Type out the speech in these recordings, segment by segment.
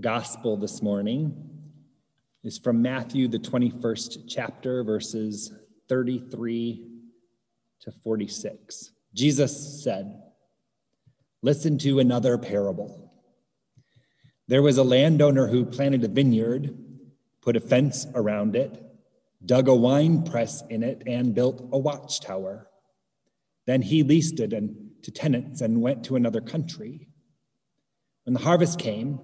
gospel this morning is from Matthew, the 21st chapter, verses 33 to 46. Jesus said, Listen to another parable. There was a landowner who planted a vineyard, put a fence around it, dug a wine press in it, and built a watchtower. Then he leased it to tenants and went to another country. When the harvest came,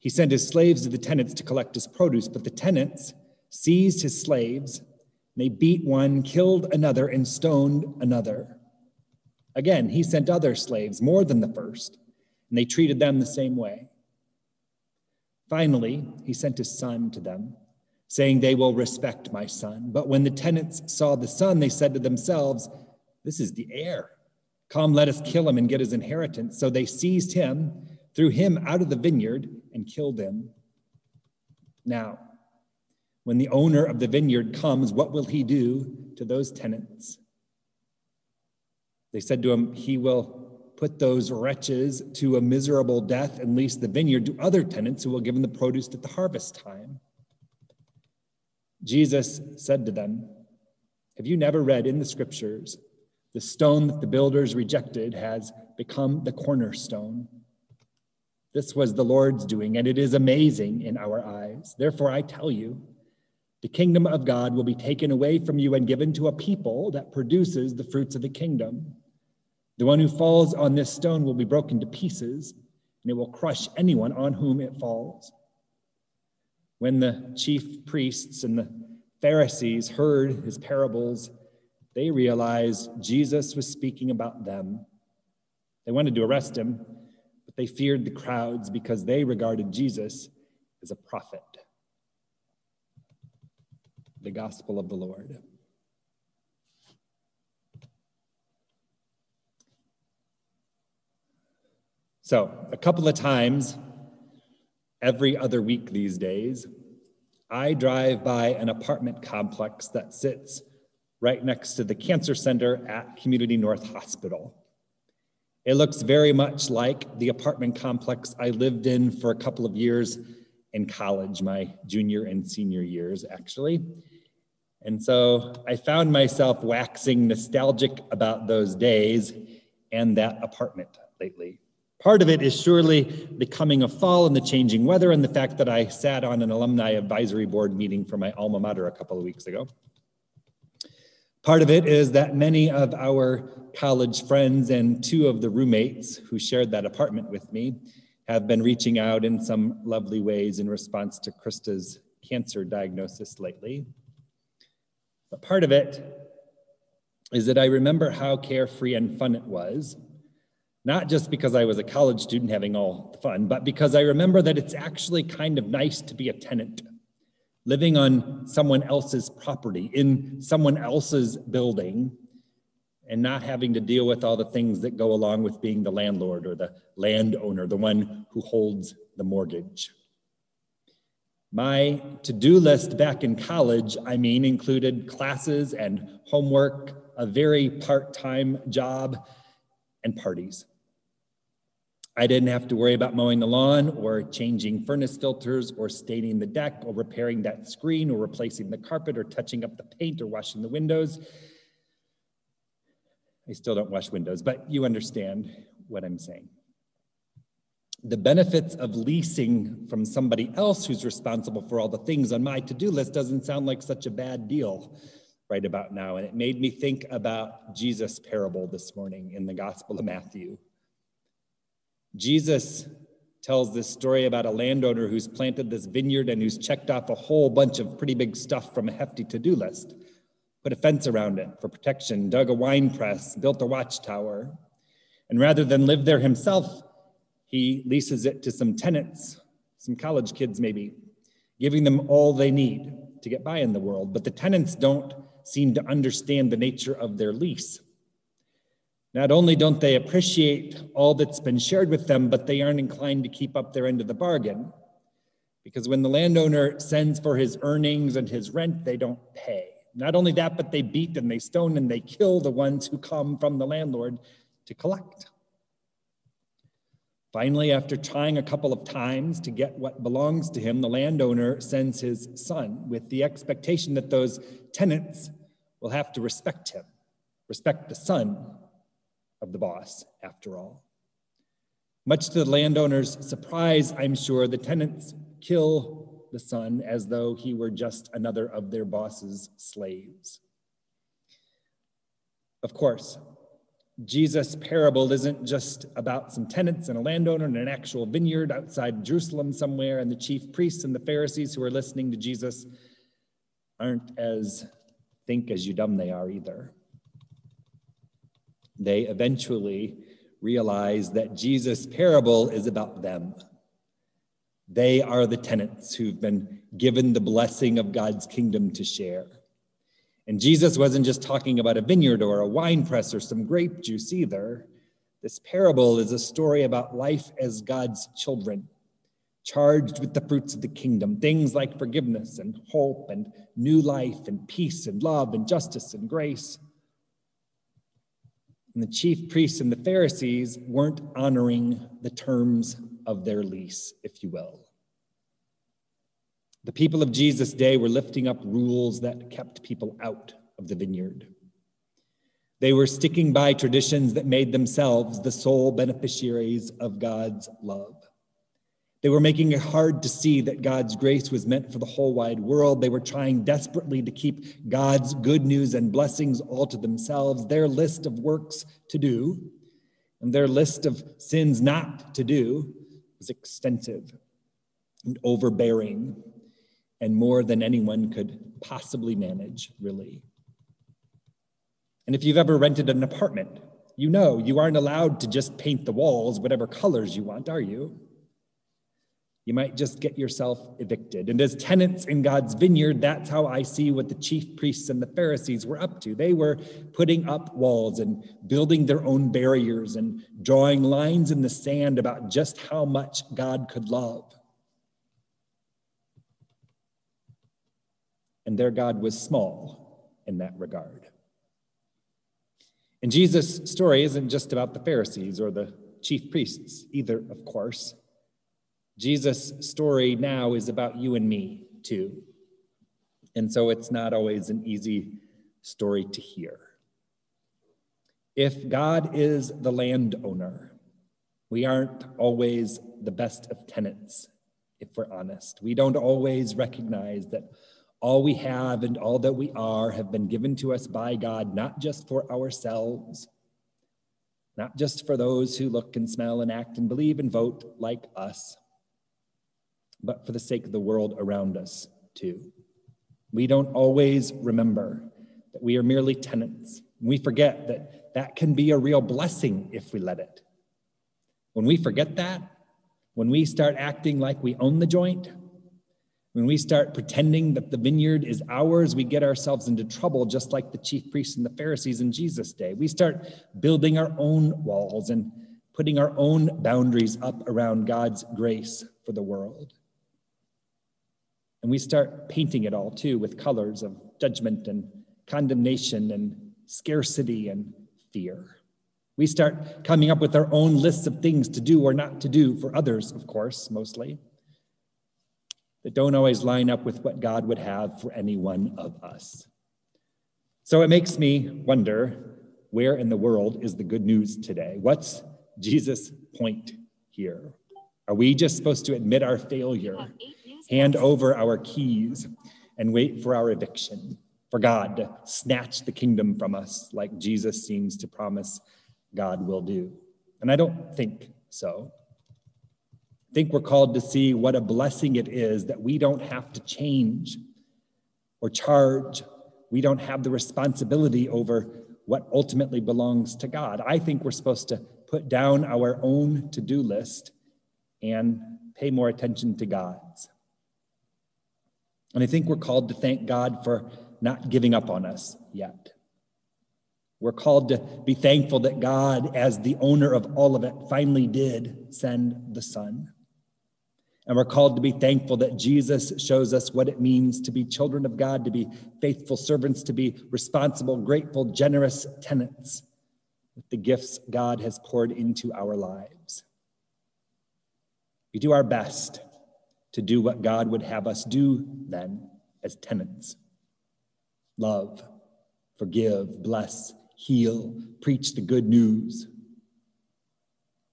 he sent his slaves to the tenants to collect his produce, but the tenants seized his slaves, and they beat one, killed another, and stoned another. Again, he sent other slaves, more than the first, and they treated them the same way. Finally, he sent his son to them, saying, They will respect my son. But when the tenants saw the son, they said to themselves, This is the heir. Come, let us kill him and get his inheritance. So they seized him, threw him out of the vineyard, and killed him. Now, when the owner of the vineyard comes, what will he do to those tenants? They said to him, He will put those wretches to a miserable death and lease the vineyard to other tenants who will give him the produce at the harvest time. Jesus said to them, Have you never read in the scriptures, the stone that the builders rejected has become the cornerstone? This was the Lord's doing, and it is amazing in our eyes. Therefore, I tell you, the kingdom of God will be taken away from you and given to a people that produces the fruits of the kingdom. The one who falls on this stone will be broken to pieces, and it will crush anyone on whom it falls. When the chief priests and the Pharisees heard his parables, they realized Jesus was speaking about them. They wanted to arrest him they feared the crowds because they regarded Jesus as a prophet. The gospel of the Lord. So, a couple of times every other week these days, I drive by an apartment complex that sits right next to the cancer center at Community North Hospital. It looks very much like the apartment complex I lived in for a couple of years in college, my junior and senior years, actually. And so I found myself waxing nostalgic about those days and that apartment lately. Part of it is surely the coming of fall and the changing weather, and the fact that I sat on an alumni advisory board meeting for my alma mater a couple of weeks ago. Part of it is that many of our college friends and two of the roommates who shared that apartment with me have been reaching out in some lovely ways in response to Krista's cancer diagnosis lately. But part of it is that I remember how carefree and fun it was, not just because I was a college student having all the fun, but because I remember that it's actually kind of nice to be a tenant living on someone else's property, in someone else's building, and not having to deal with all the things that go along with being the landlord or the landowner, the one who holds the mortgage. My to do list back in college, I mean, included classes and homework, a very part time job, and parties. I didn't have to worry about mowing the lawn or changing furnace filters or staining the deck or repairing that screen or replacing the carpet or touching up the paint or washing the windows. I still don't wash windows, but you understand what I'm saying. The benefits of leasing from somebody else who's responsible for all the things on my to do list doesn't sound like such a bad deal right about now. And it made me think about Jesus' parable this morning in the Gospel of Matthew. Jesus tells this story about a landowner who's planted this vineyard and who's checked off a whole bunch of pretty big stuff from a hefty to do list. Put a fence around it for protection, dug a wine press, built a watchtower. And rather than live there himself, he leases it to some tenants, some college kids maybe, giving them all they need to get by in the world. But the tenants don't seem to understand the nature of their lease. Not only don't they appreciate all that's been shared with them, but they aren't inclined to keep up their end of the bargain. Because when the landowner sends for his earnings and his rent, they don't pay. Not only that, but they beat and they stone and they kill the ones who come from the landlord to collect. Finally, after trying a couple of times to get what belongs to him, the landowner sends his son with the expectation that those tenants will have to respect him, respect the son of the boss, after all. Much to the landowner's surprise, I'm sure, the tenants kill the son as though he were just another of their boss's slaves. Of course, Jesus' parable isn't just about some tenants and a landowner and an actual vineyard outside Jerusalem somewhere, and the chief priests and the Pharisees who are listening to Jesus aren't as think as you dumb they are either. They eventually realize that Jesus' parable is about them. They are the tenants who've been given the blessing of God's kingdom to share. And Jesus wasn't just talking about a vineyard or a wine press or some grape juice either. This parable is a story about life as God's children, charged with the fruits of the kingdom, things like forgiveness and hope and new life and peace and love and justice and grace. And the chief priests and the Pharisees weren't honoring the terms of their lease, if you will. The people of Jesus' day were lifting up rules that kept people out of the vineyard. They were sticking by traditions that made themselves the sole beneficiaries of God's love. They were making it hard to see that God's grace was meant for the whole wide world. They were trying desperately to keep God's good news and blessings all to themselves. Their list of works to do and their list of sins not to do was extensive and overbearing and more than anyone could possibly manage, really. And if you've ever rented an apartment, you know you aren't allowed to just paint the walls whatever colors you want, are you? You might just get yourself evicted. And as tenants in God's vineyard, that's how I see what the chief priests and the Pharisees were up to. They were putting up walls and building their own barriers and drawing lines in the sand about just how much God could love. and their God was small in that regard. And Jesus' story isn't just about the Pharisees or the chief priests either, of course. Jesus' story now is about you and me, too. And so it's not always an easy story to hear. If God is the landowner, we aren't always the best of tenants, if we're honest. We don't always recognize that all we have and all that we are have been given to us by God, not just for ourselves, not just for those who look and smell and act and believe and vote like us, but for the sake of the world around us, too. We don't always remember that we are merely tenants. We forget that that can be a real blessing if we let it. When we forget that, when we start acting like we own the joint, when we start pretending that the vineyard is ours, we get ourselves into trouble, just like the chief priests and the Pharisees in Jesus' day. We start building our own walls and putting our own boundaries up around God's grace for the world. And we start painting it all too with colors of judgment and condemnation and scarcity and fear. We start coming up with our own lists of things to do or not to do for others, of course, mostly that don't always line up with what God would have for any one of us. So it makes me wonder where in the world is the good news today? What's Jesus' point here? Are we just supposed to admit our failure, hand over our keys, and wait for our eviction, for God to snatch the kingdom from us like Jesus seems to promise God will do? And I don't think so. I think we're called to see what a blessing it is that we don't have to change or charge. We don't have the responsibility over what ultimately belongs to God. I think we're supposed to put down our own to do list and pay more attention to God's. And I think we're called to thank God for not giving up on us yet. We're called to be thankful that God, as the owner of all of it, finally did send the Son. And we're called to be thankful that Jesus shows us what it means to be children of God, to be faithful servants, to be responsible, grateful, generous tenants with the gifts God has poured into our lives. We do our best to do what God would have us do then as tenants love, forgive, bless, heal, preach the good news.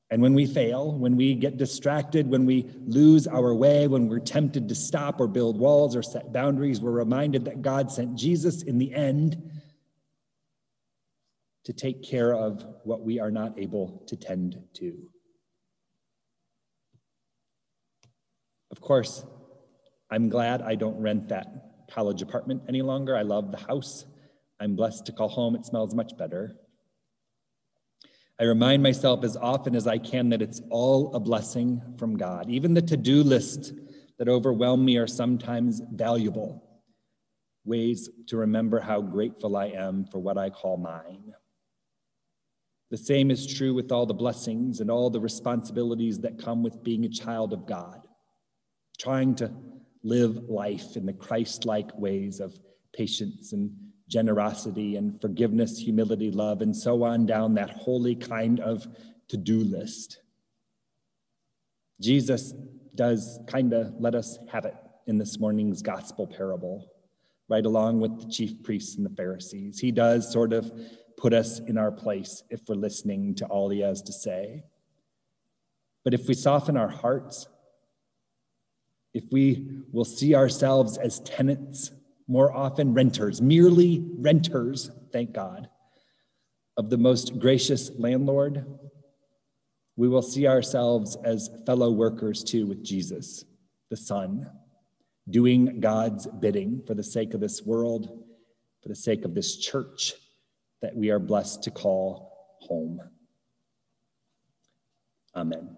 And when we fail, when we get distracted, when we lose our way, when we're tempted to stop or build walls or set boundaries, we're reminded that God sent Jesus in the end to take care of what we are not able to tend to. Of course, I'm glad I don't rent that college apartment any longer. I love the house. I'm blessed to call home. It smells much better. I remind myself as often as I can that it's all a blessing from God. Even the to do list that overwhelm me are sometimes valuable ways to remember how grateful I am for what I call mine. The same is true with all the blessings and all the responsibilities that come with being a child of God, trying to live life in the Christ like ways of patience and generosity and forgiveness, humility, love, and so on down that holy kind of to do list. Jesus does kind of let us have it in this morning's gospel parable, right along with the chief priests and the Pharisees. He does sort of put us in our place if we're listening to all he has to say. But if we soften our hearts, if we will see ourselves as tenants, more often renters, merely renters, thank God, of the most gracious landlord, we will see ourselves as fellow workers too with Jesus, the Son, doing God's bidding for the sake of this world, for the sake of this church that we are blessed to call home. Amen.